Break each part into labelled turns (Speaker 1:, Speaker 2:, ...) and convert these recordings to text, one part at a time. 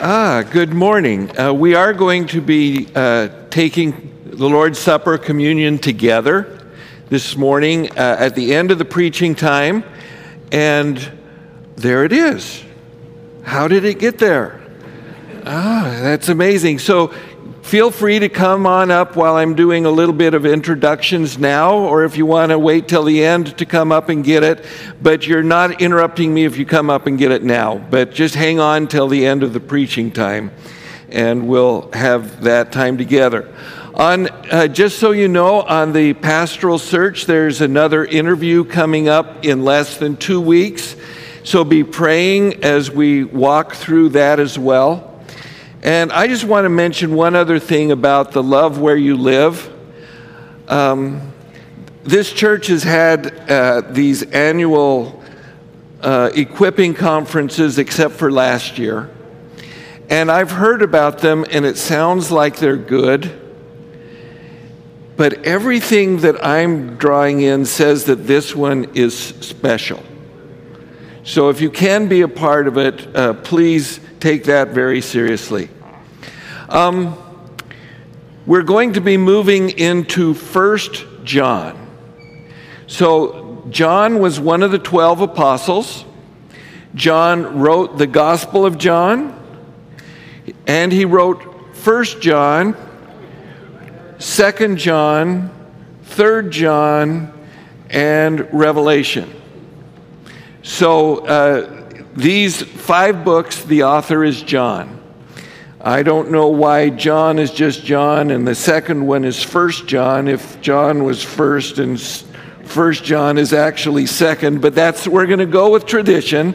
Speaker 1: Ah, good morning. Uh, we are going to be uh, taking the Lord's Supper communion together this morning uh, at the end of the preaching time. And there it is. How did it get there? Ah, that's amazing. So Feel free to come on up while I'm doing a little bit of introductions now, or if you want to wait till the end to come up and get it. But you're not interrupting me if you come up and get it now. But just hang on till the end of the preaching time, and we'll have that time together. On, uh, just so you know, on the pastoral search, there's another interview coming up in less than two weeks. So be praying as we walk through that as well. And I just want to mention one other thing about the love where you live. Um, this church has had uh, these annual uh, equipping conferences, except for last year. And I've heard about them, and it sounds like they're good. But everything that I'm drawing in says that this one is special. So if you can be a part of it, uh, please take that very seriously. Um, we're going to be moving into First John. So, John was one of the 12 apostles. John wrote the Gospel of John, and he wrote First John, Second John, Third John, and Revelation. So, uh, these five books, the author is John. I don't know why John is just John and the second one is First John if John was first and First John is actually second, but that's we're going to go with tradition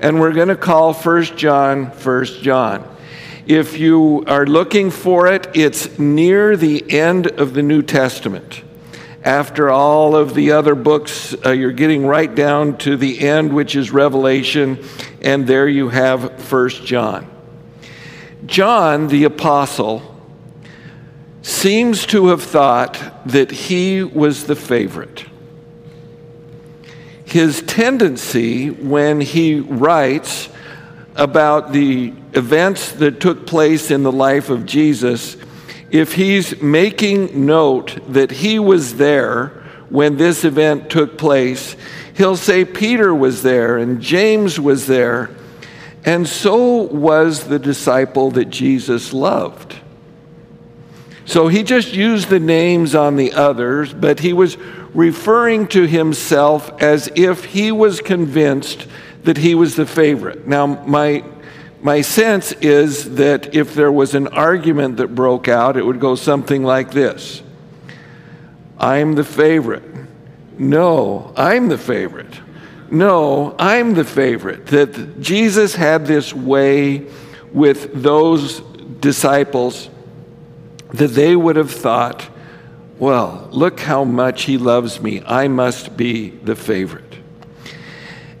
Speaker 1: and we're going to call First John First John. If you are looking for it, it's near the end of the New Testament after all of the other books, uh, you're getting right down to the end, which is Revelation, and there you have First John. John the Apostle seems to have thought that he was the favorite. His tendency when he writes about the events that took place in the life of Jesus if he's making note that he was there when this event took place, he'll say Peter was there and James was there, and so was the disciple that Jesus loved. So he just used the names on the others, but he was referring to himself as if he was convinced that he was the favorite. Now, my my sense is that if there was an argument that broke out, it would go something like this I'm the favorite. No, I'm the favorite. No, I'm the favorite. That Jesus had this way with those disciples that they would have thought, well, look how much he loves me. I must be the favorite.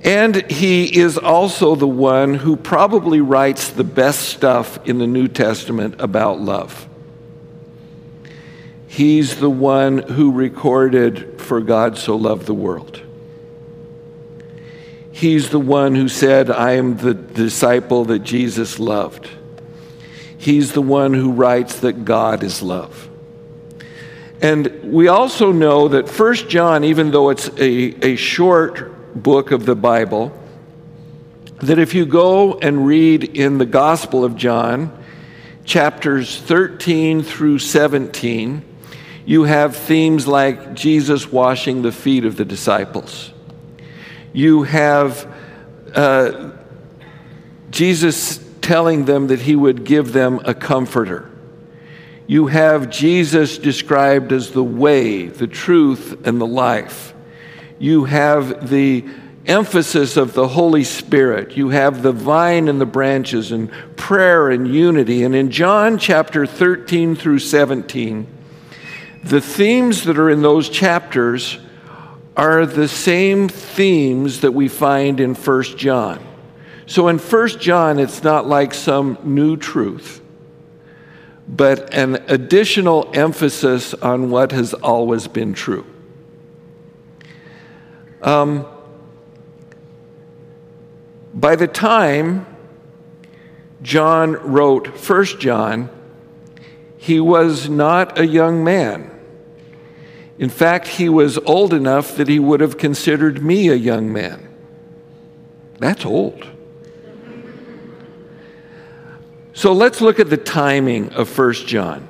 Speaker 1: And he is also the one who probably writes the best stuff in the New Testament about love. He's the one who recorded, For God so loved the world. He's the one who said, I am the disciple that Jesus loved. He's the one who writes that God is love. And we also know that First John, even though it's a, a short book of the Bible that if you go and read in the Gospel of John, chapters 13 through 17, you have themes like Jesus washing the feet of the disciples. You have uh, Jesus telling them that he would give them a comforter. You have Jesus described as the way, the truth, and the life you have the emphasis of the Holy Spirit. You have the vine and the branches, and prayer and unity. And in John chapter 13 through 17, the themes that are in those chapters are the same themes that we find in 1 John. So in 1 John, it's not like some new truth, but an additional emphasis on what has always been true. Um, by the time John wrote First John, he was not a young man. In fact, he was old enough that he would have considered me a young man. That's old. So let's look at the timing of First John.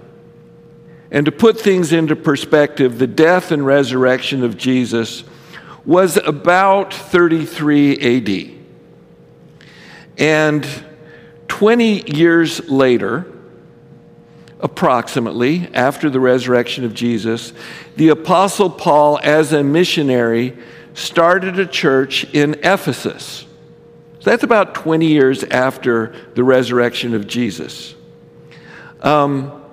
Speaker 1: And to put things into perspective, the death and resurrection of Jesus was about 33 AD. And 20 years later, approximately, after the resurrection of Jesus, the Apostle Paul, as a missionary, started a church in Ephesus. So that's about 20 years after the resurrection of Jesus. Um,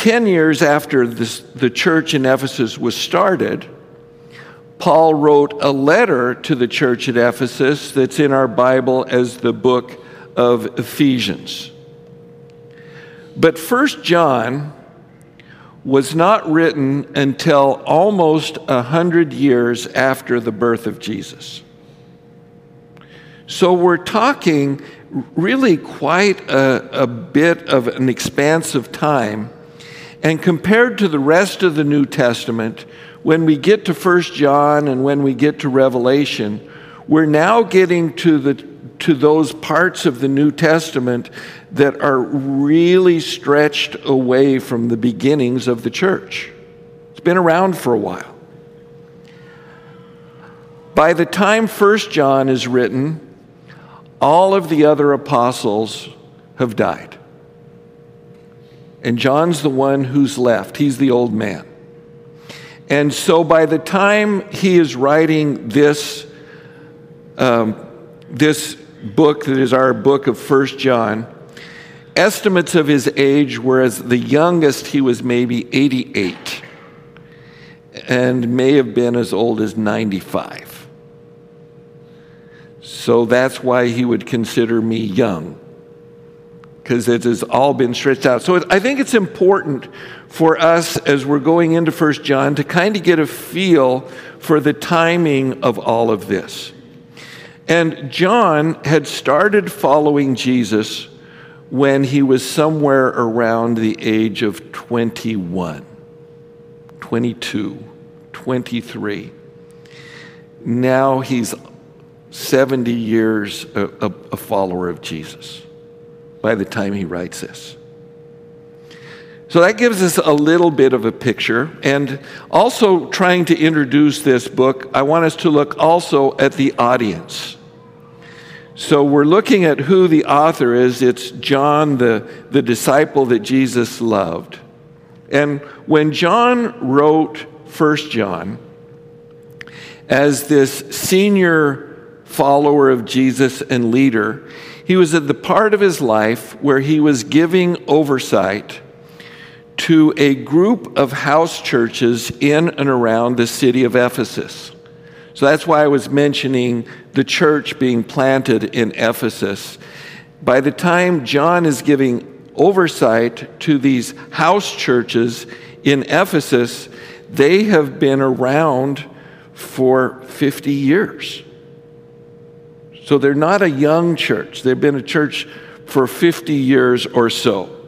Speaker 1: 10 years after this, the church in Ephesus was started, Paul wrote a letter to the church at Ephesus that's in our Bible as the book of Ephesians. But First John was not written until almost a hundred years after the birth of Jesus. So we're talking really quite a, a bit of an expanse of time and compared to the rest of the New Testament, when we get to 1 John and when we get to Revelation, we're now getting to, the, to those parts of the New Testament that are really stretched away from the beginnings of the church. It's been around for a while. By the time 1 John is written, all of the other apostles have died. And John's the one who's left. He's the old man. And so by the time he is writing this, um, this book that is our book of First John, estimates of his age were as the youngest he was maybe 88 and may have been as old as 95. So that's why he would consider me young because it has all been stretched out. So I think it's important for us as we're going into First John to kind of get a feel for the timing of all of this. And John had started following Jesus when he was somewhere around the age of 21, 22, 23. Now he's 70 years a, a, a follower of Jesus by the time he writes this. So that gives us a little bit of a picture. And also, trying to introduce this book, I want us to look also at the audience. So we're looking at who the author is. It's John, the, the disciple that Jesus loved. And when John wrote First John, as this senior follower of Jesus and leader, he was at the part of his life where he was giving oversight to a group of house churches in and around the city of Ephesus. So that's why I was mentioning the church being planted in Ephesus. By the time John is giving oversight to these house churches in Ephesus, they have been around for 50 years. So they're not a young church. They've been a church for 50 years or so.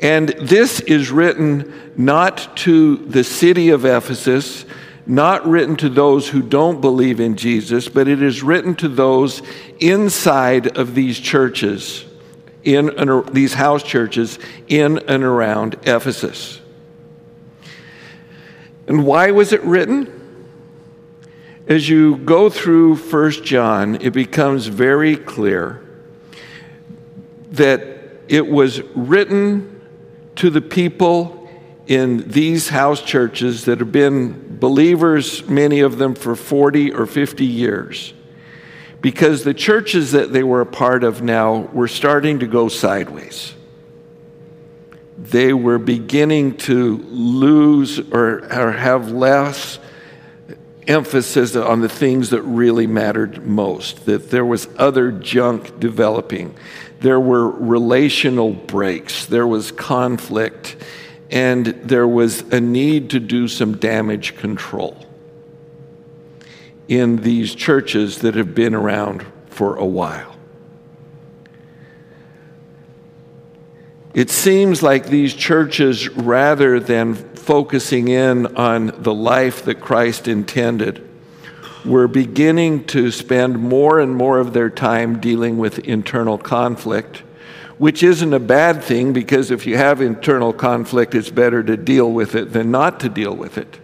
Speaker 1: And this is written not to the city of Ephesus, not written to those who don't believe in Jesus, but it is written to those inside of these churches, in and, these house churches in and around Ephesus. And why was it written? As you go through First John, it becomes very clear that it was written to the people in these house churches that have been believers, many of them for 40 or 50 years, because the churches that they were a part of now were starting to go sideways. They were beginning to lose or, or have less emphasis on the things that really mattered most, that there was other junk developing. There were relational breaks, there was conflict, and there was a need to do some damage control in these churches that have been around for a while. It seems like these churches, rather than focusing in on the life that Christ intended, were beginning to spend more and more of their time dealing with internal conflict, which isn't a bad thing because if you have internal conflict, it's better to deal with it than not to deal with it.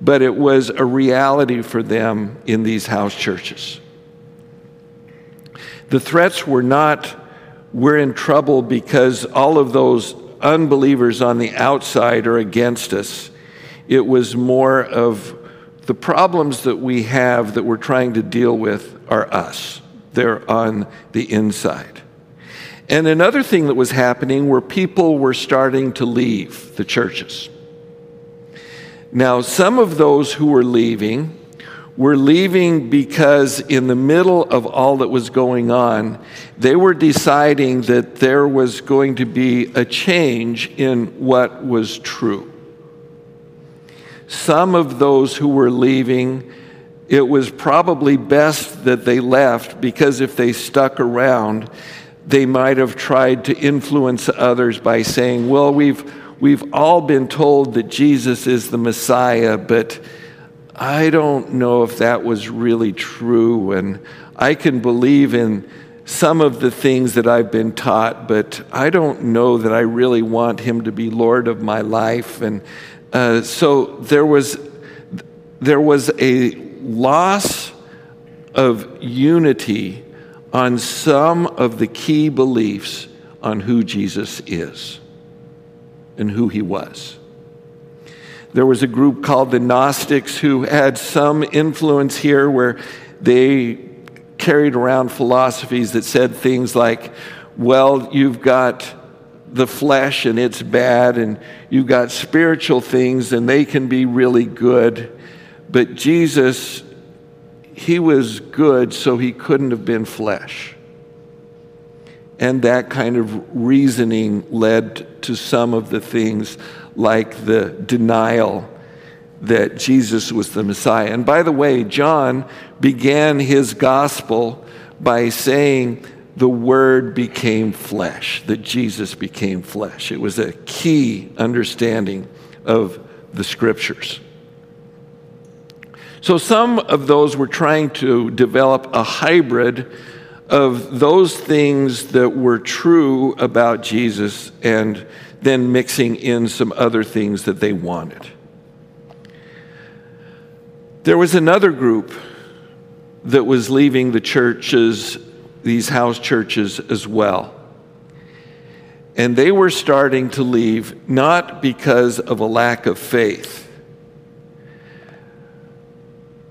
Speaker 1: But it was a reality for them in these house churches. The threats were not we're in trouble because all of those unbelievers on the outside are against us. It was more of the problems that we have that we're trying to deal with are us. They're on the inside. And another thing that was happening were people were starting to leave the churches. Now, some of those who were leaving were leaving because, in the middle of all that was going on, they were deciding that there was going to be a change in what was true. Some of those who were leaving, it was probably best that they left because if they stuck around, they might have tried to influence others by saying, Well, we've, we've all been told that Jesus is the Messiah, but I don't know if that was really true. And I can believe in some of the things that I've been taught, but I don't know that I really want him to be Lord of my life. And uh, so there was, there was a loss of unity on some of the key beliefs on who Jesus is and who he was. There was a group called the Gnostics who had some influence here where they carried around philosophies that said things like, well, you've got the flesh and it's bad, and you've got spiritual things and they can be really good. But Jesus, he was good, so he couldn't have been flesh. And that kind of reasoning led to some of the things like the denial that Jesus was the Messiah. And by the way, John began his gospel by saying the Word became flesh, that Jesus became flesh. It was a key understanding of the Scriptures. So some of those were trying to develop a hybrid of those things that were true about Jesus and then mixing in some other things that they wanted. There was another group that was leaving the churches, these house churches as well. And they were starting to leave not because of a lack of faith,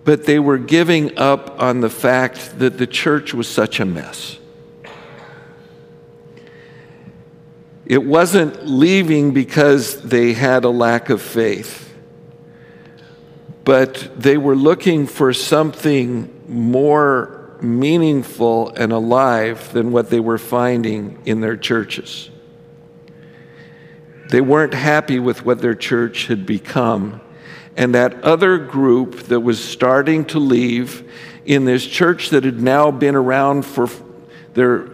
Speaker 1: but they were giving up on the fact that the church was such a mess. It wasn't leaving because they had a lack of faith, but they were looking for something more meaningful and alive than what they were finding in their churches. They weren't happy with what their church had become. And that other group that was starting to leave in this church that had now been around for their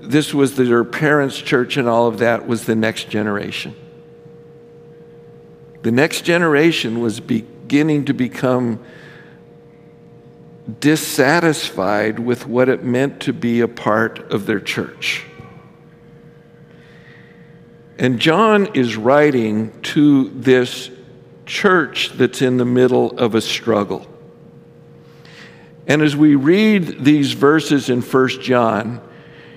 Speaker 1: this was their parents' church and all of that was the next generation. The next generation was beginning to become dissatisfied with what it meant to be a part of their church. And John is writing to this church that's in the middle of a struggle. And as we read these verses in 1 John,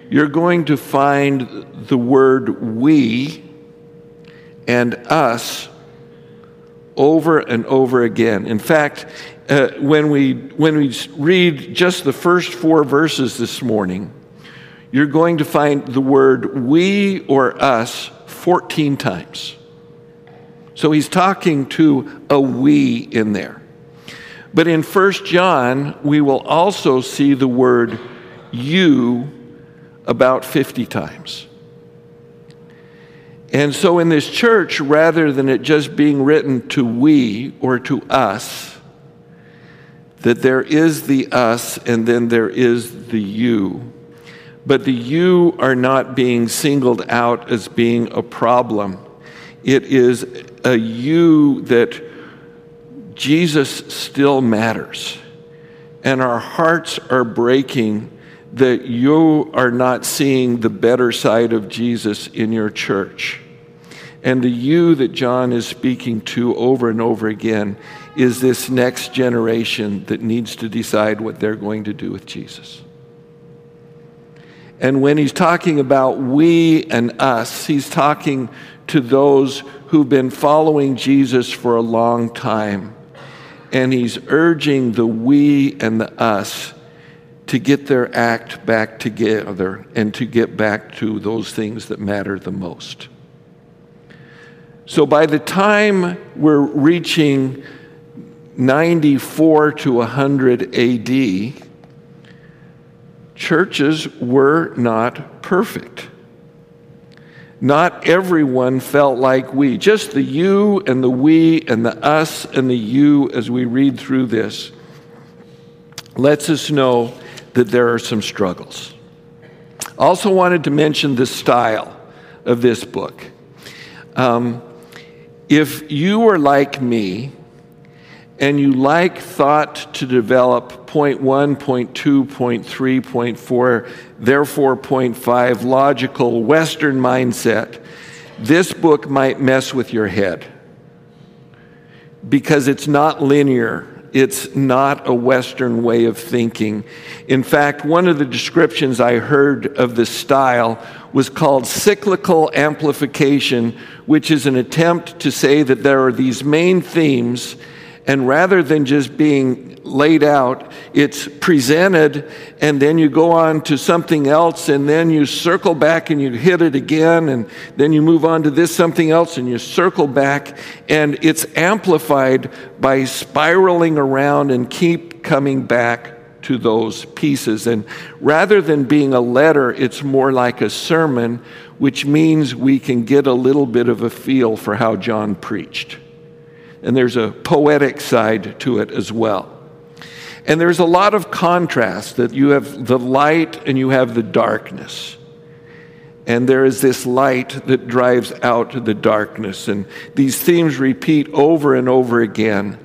Speaker 1: you're going to find the word we and us over and over again. In fact, uh, when, we, when we read just the first four verses this morning, you're going to find the word we or us 14 times. So he's talking to a we in there. But in 1 John, we will also see the word you about 50 times. And so in this church, rather than it just being written to we or to us, that there is the us and then there is the you. But the you are not being singled out as being a problem. It is a you that Jesus still matters. And our hearts are breaking that you are not seeing the better side of Jesus in your church. And the you that John is speaking to over and over again is this next generation that needs to decide what they're going to do with Jesus. And when he's talking about we and us, he's talking to those who've been following Jesus for a long time. And he's urging the we and the us to get their act back together and to get back to those things that matter the most. So by the time we're reaching 94 to 100 AD, churches were not perfect. Not everyone felt like we. Just the you and the we and the us and the you as we read through this lets us know that there are some struggles. Also, wanted to mention the style of this book. Um, if you were like me and you like thought to develop point one, point two, point three, point four, therefore point five, logical Western mindset, this book might mess with your head. Because it's not linear. It's not a Western way of thinking. In fact, one of the descriptions I heard of the style was called cyclical amplification, which is an attempt to say that there are these main themes, and rather than just being laid out, it's presented, and then you go on to something else, and then you circle back and you hit it again, and then you move on to this something else, and you circle back, and it's amplified by spiraling around and keep coming back to those pieces. And rather than being a letter, it's more like a sermon, which means we can get a little bit of a feel for how John preached. And there's a poetic side to it as well. And there's a lot of contrast that you have the light and you have the darkness. And there is this light that drives out the darkness. And these themes repeat over and over again.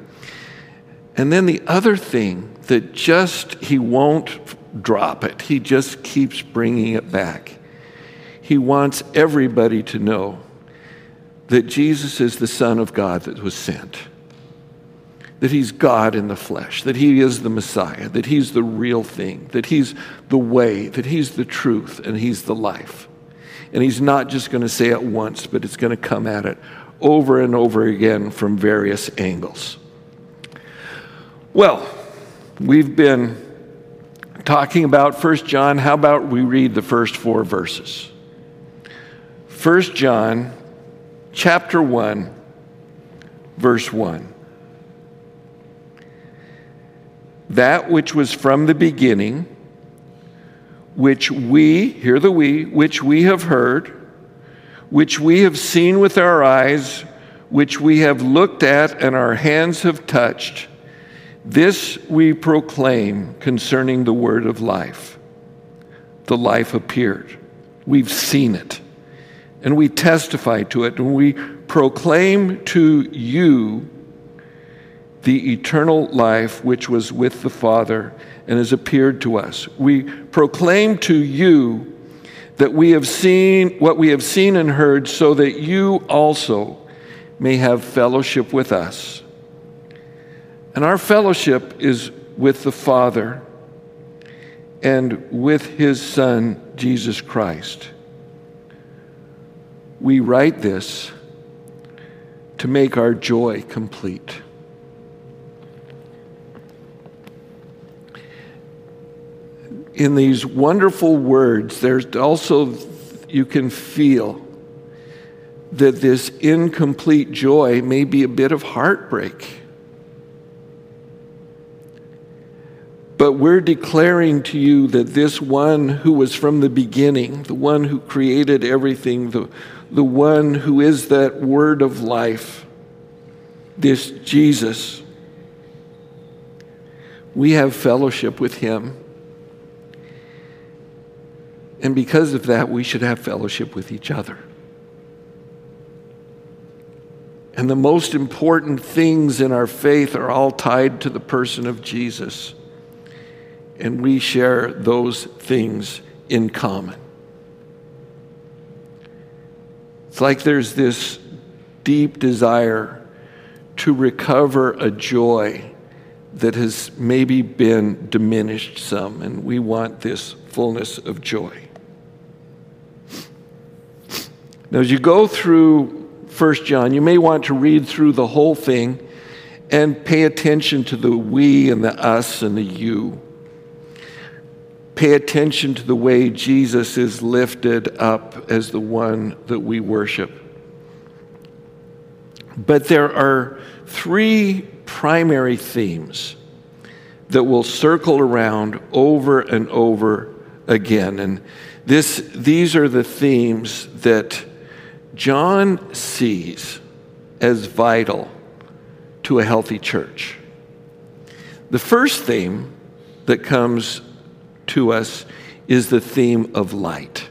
Speaker 1: And then the other thing that just, he won't drop it, he just keeps bringing it back. He wants everybody to know that Jesus is the Son of God that was sent that he's God in the flesh, that he is the Messiah, that he's the real thing, that he's the way, that he's the truth, and he's the life. And he's not just going to say it once, but it's going to come at it over and over again from various angles. Well, we've been talking about 1 John. How about we read the first four verses? 1 John chapter 1, verse 1. that which was from the beginning, which we, hear the we, which we have heard, which we have seen with our eyes, which we have looked at and our hands have touched, this we proclaim concerning the word of life. The life appeared. We've seen it. And we testify to it. And we proclaim to you the eternal life which was with the Father and has appeared to us. We proclaim to you that we have seen what we have seen and heard, so that you also may have fellowship with us. And our fellowship is with the Father and with his Son, Jesus Christ. We write this to make our joy complete. in these wonderful words, there's also, you can feel that this incomplete joy may be a bit of heartbreak. But we're declaring to you that this one who was from the beginning, the one who created everything, the, the one who is that word of life, this Jesus, We have fellowship with Him. And because of that, we should have fellowship with each other. And the most important things in our faith are all tied to the person of Jesus. And we share those things in common. It's like there's this deep desire to recover a joy that has maybe been diminished some, and we want this fullness of joy. Now, as you go through 1 John, you may want to read through the whole thing and pay attention to the we and the us and the you. Pay attention to the way Jesus is lifted up as the one that we worship. But there are three primary themes that will circle around over and over again. And this, these are the themes that John sees as vital to a healthy church. The first theme that comes to us is the theme of light.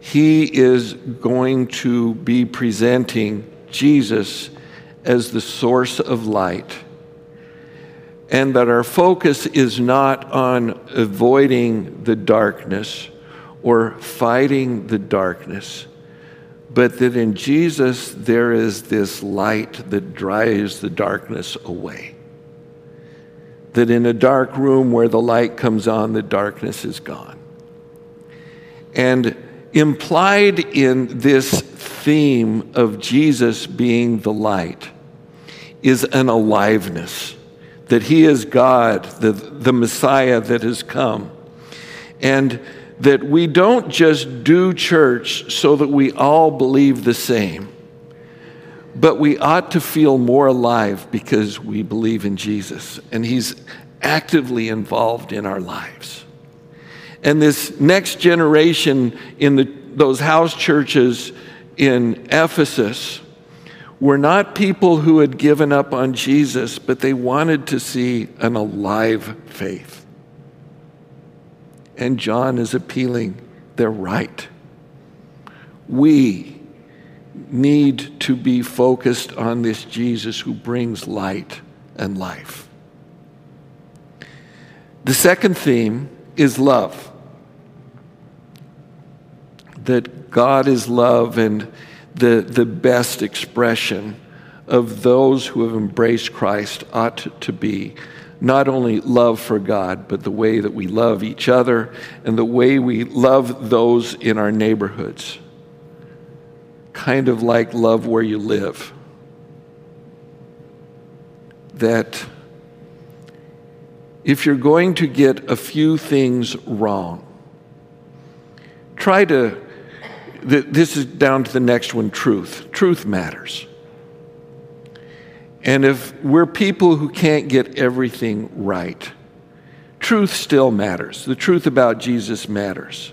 Speaker 1: He is going to be presenting Jesus as the source of light, and that our focus is not on avoiding the darkness or fighting the darkness, but that in Jesus there is this light that drives the darkness away. That in a dark room where the light comes on, the darkness is gone. And implied in this theme of Jesus being the light is an aliveness that he is God, the, the Messiah that has come. And that we don't just do church so that we all believe the same, but we ought to feel more alive because we believe in Jesus and He's actively involved in our lives. And this next generation in the, those house churches in Ephesus were not people who had given up on Jesus, but they wanted to see an alive faith. And John is appealing, they're right. We need to be focused on this Jesus who brings light and life. The second theme is love. That God is love and the, the best expression of those who have embraced Christ ought to be not only love for God, but the way that we love each other and the way we love those in our neighborhoods. Kind of like love where you live. That if you're going to get a few things wrong, try to, this is down to the next one truth. Truth matters. And if we're people who can't get everything right, truth still matters. The truth about Jesus matters.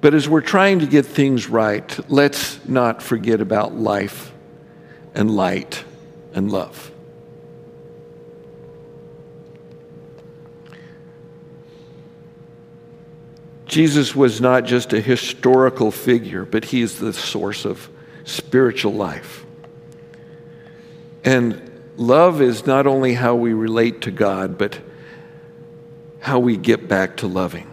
Speaker 1: But as we're trying to get things right, let's not forget about life and light and love. Jesus was not just a historical figure, but he is the source of spiritual life. And love is not only how we relate to God, but how we get back to loving.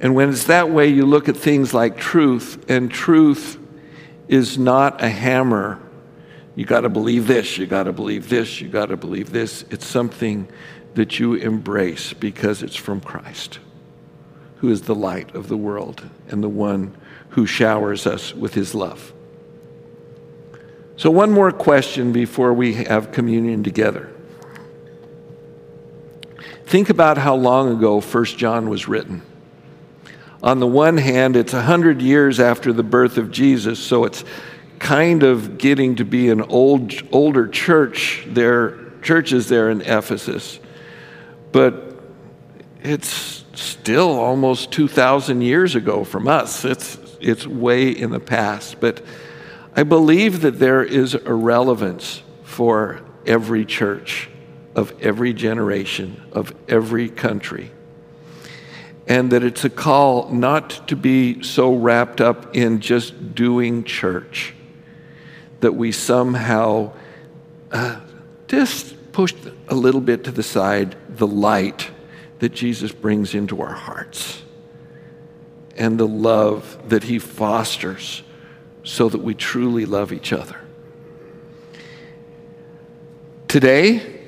Speaker 1: And when it's that way, you look at things like truth, and truth is not a hammer. You got to believe this, you got to believe this, you got to believe this. It's something that you embrace because it's from Christ, who is the light of the world and the one who showers us with his love. So, one more question before we have communion together. Think about how long ago 1 John was written. On the one hand, it's 100 years after the birth of Jesus, so it's kind of getting to be an old, older church there, churches there in Ephesus. But it's still almost 2,000 years ago from us. It's, it's way in the past. But I believe that there is a relevance for every church of every generation, of every country. And that it's a call not to be so wrapped up in just doing church that we somehow uh, just push a little bit to the side the light that Jesus brings into our hearts and the love that he fosters so that we truly love each other. Today,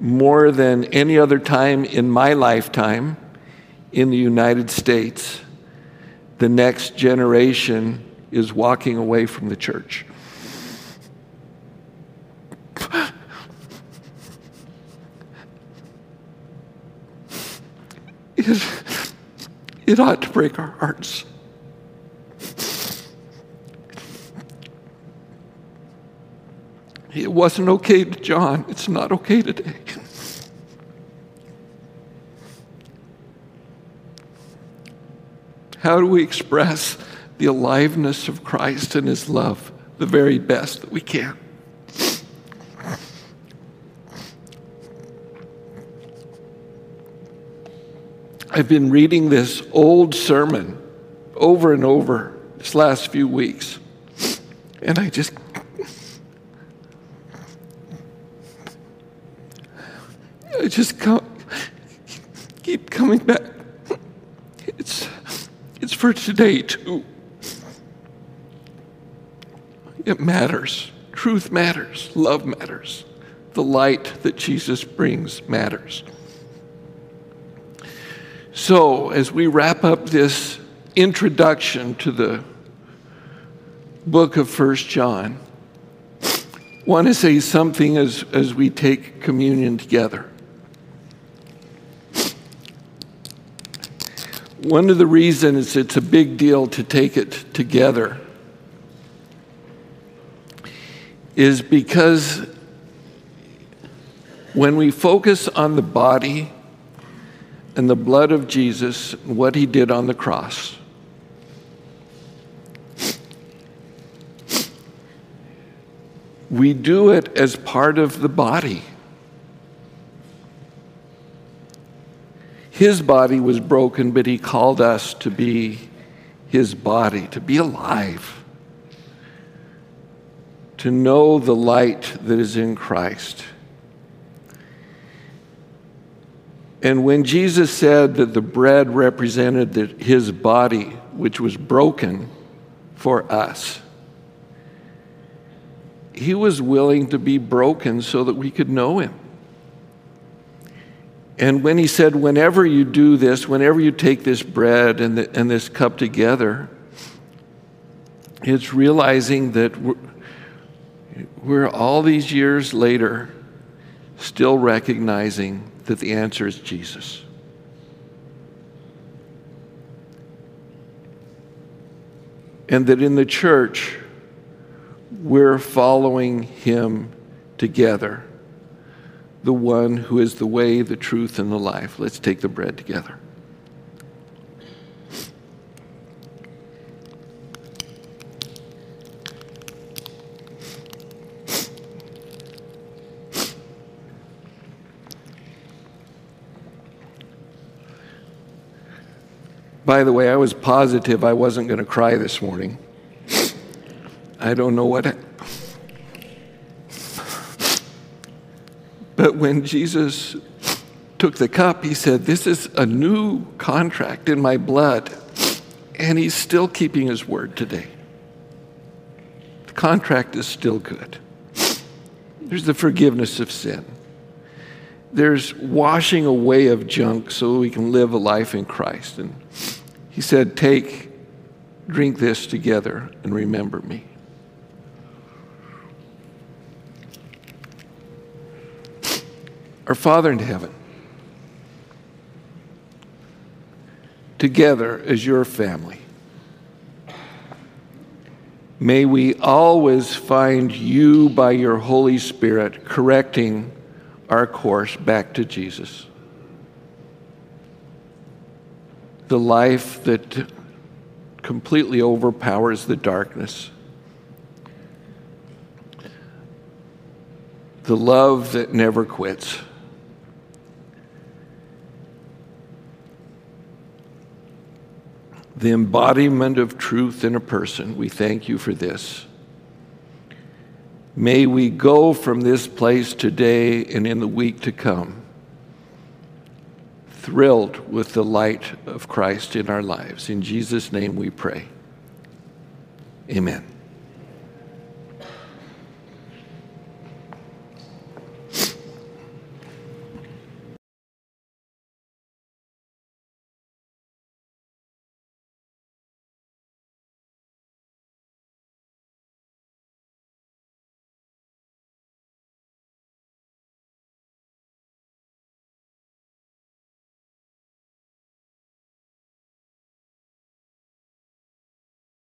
Speaker 1: more than any other time in my lifetime in the United States, the next generation is walking away from the church. It, it ought to break our hearts. It wasn't okay to John. It's not okay today. How do we express the aliveness of Christ and his love the very best that we can? I've been reading this old sermon over and over this last few weeks, and I just I just come, keep coming back. For today, too. It matters. Truth matters. Love matters. The light that Jesus brings matters. So, as we wrap up this introduction to the book of First John, want to say something as, as we take communion together. One of the reasons it's a big deal to take it together is because when we focus on the body and the blood of Jesus and what he did on the cross. We do it as part of the body. His body was broken, but he called us to be his body, to be alive, to know the light that is in Christ. And when Jesus said that the bread represented the, his body, which was broken for us, he was willing to be broken so that we could know him. And when he said, Whenever you do this, whenever you take this bread and, the, and this cup together, it's realizing that we're, we're all these years later still recognizing that the answer is Jesus. And that in the church, we're following him together, the one who is the way, the truth, and the life. Let's take the bread together. By the way, I was positive I wasn't going to cry this morning. I don't know what. But when Jesus took the cup, he said, This is a new contract in my blood. And he's still keeping his word today. The contract is still good. There's the forgiveness of sin. There's washing away of junk so we can live a life in Christ. And he said, Take, drink this together, and remember me. Our Father in heaven, together as your family, may we always find you by your Holy Spirit correcting our course back to Jesus. the life that completely overpowers the darkness. the love that never quits. The embodiment of truth in a person. We thank you for this. May we go from this place today and in the week to come thrilled with the light of Christ in our lives. In Jesus' name we pray. Amen.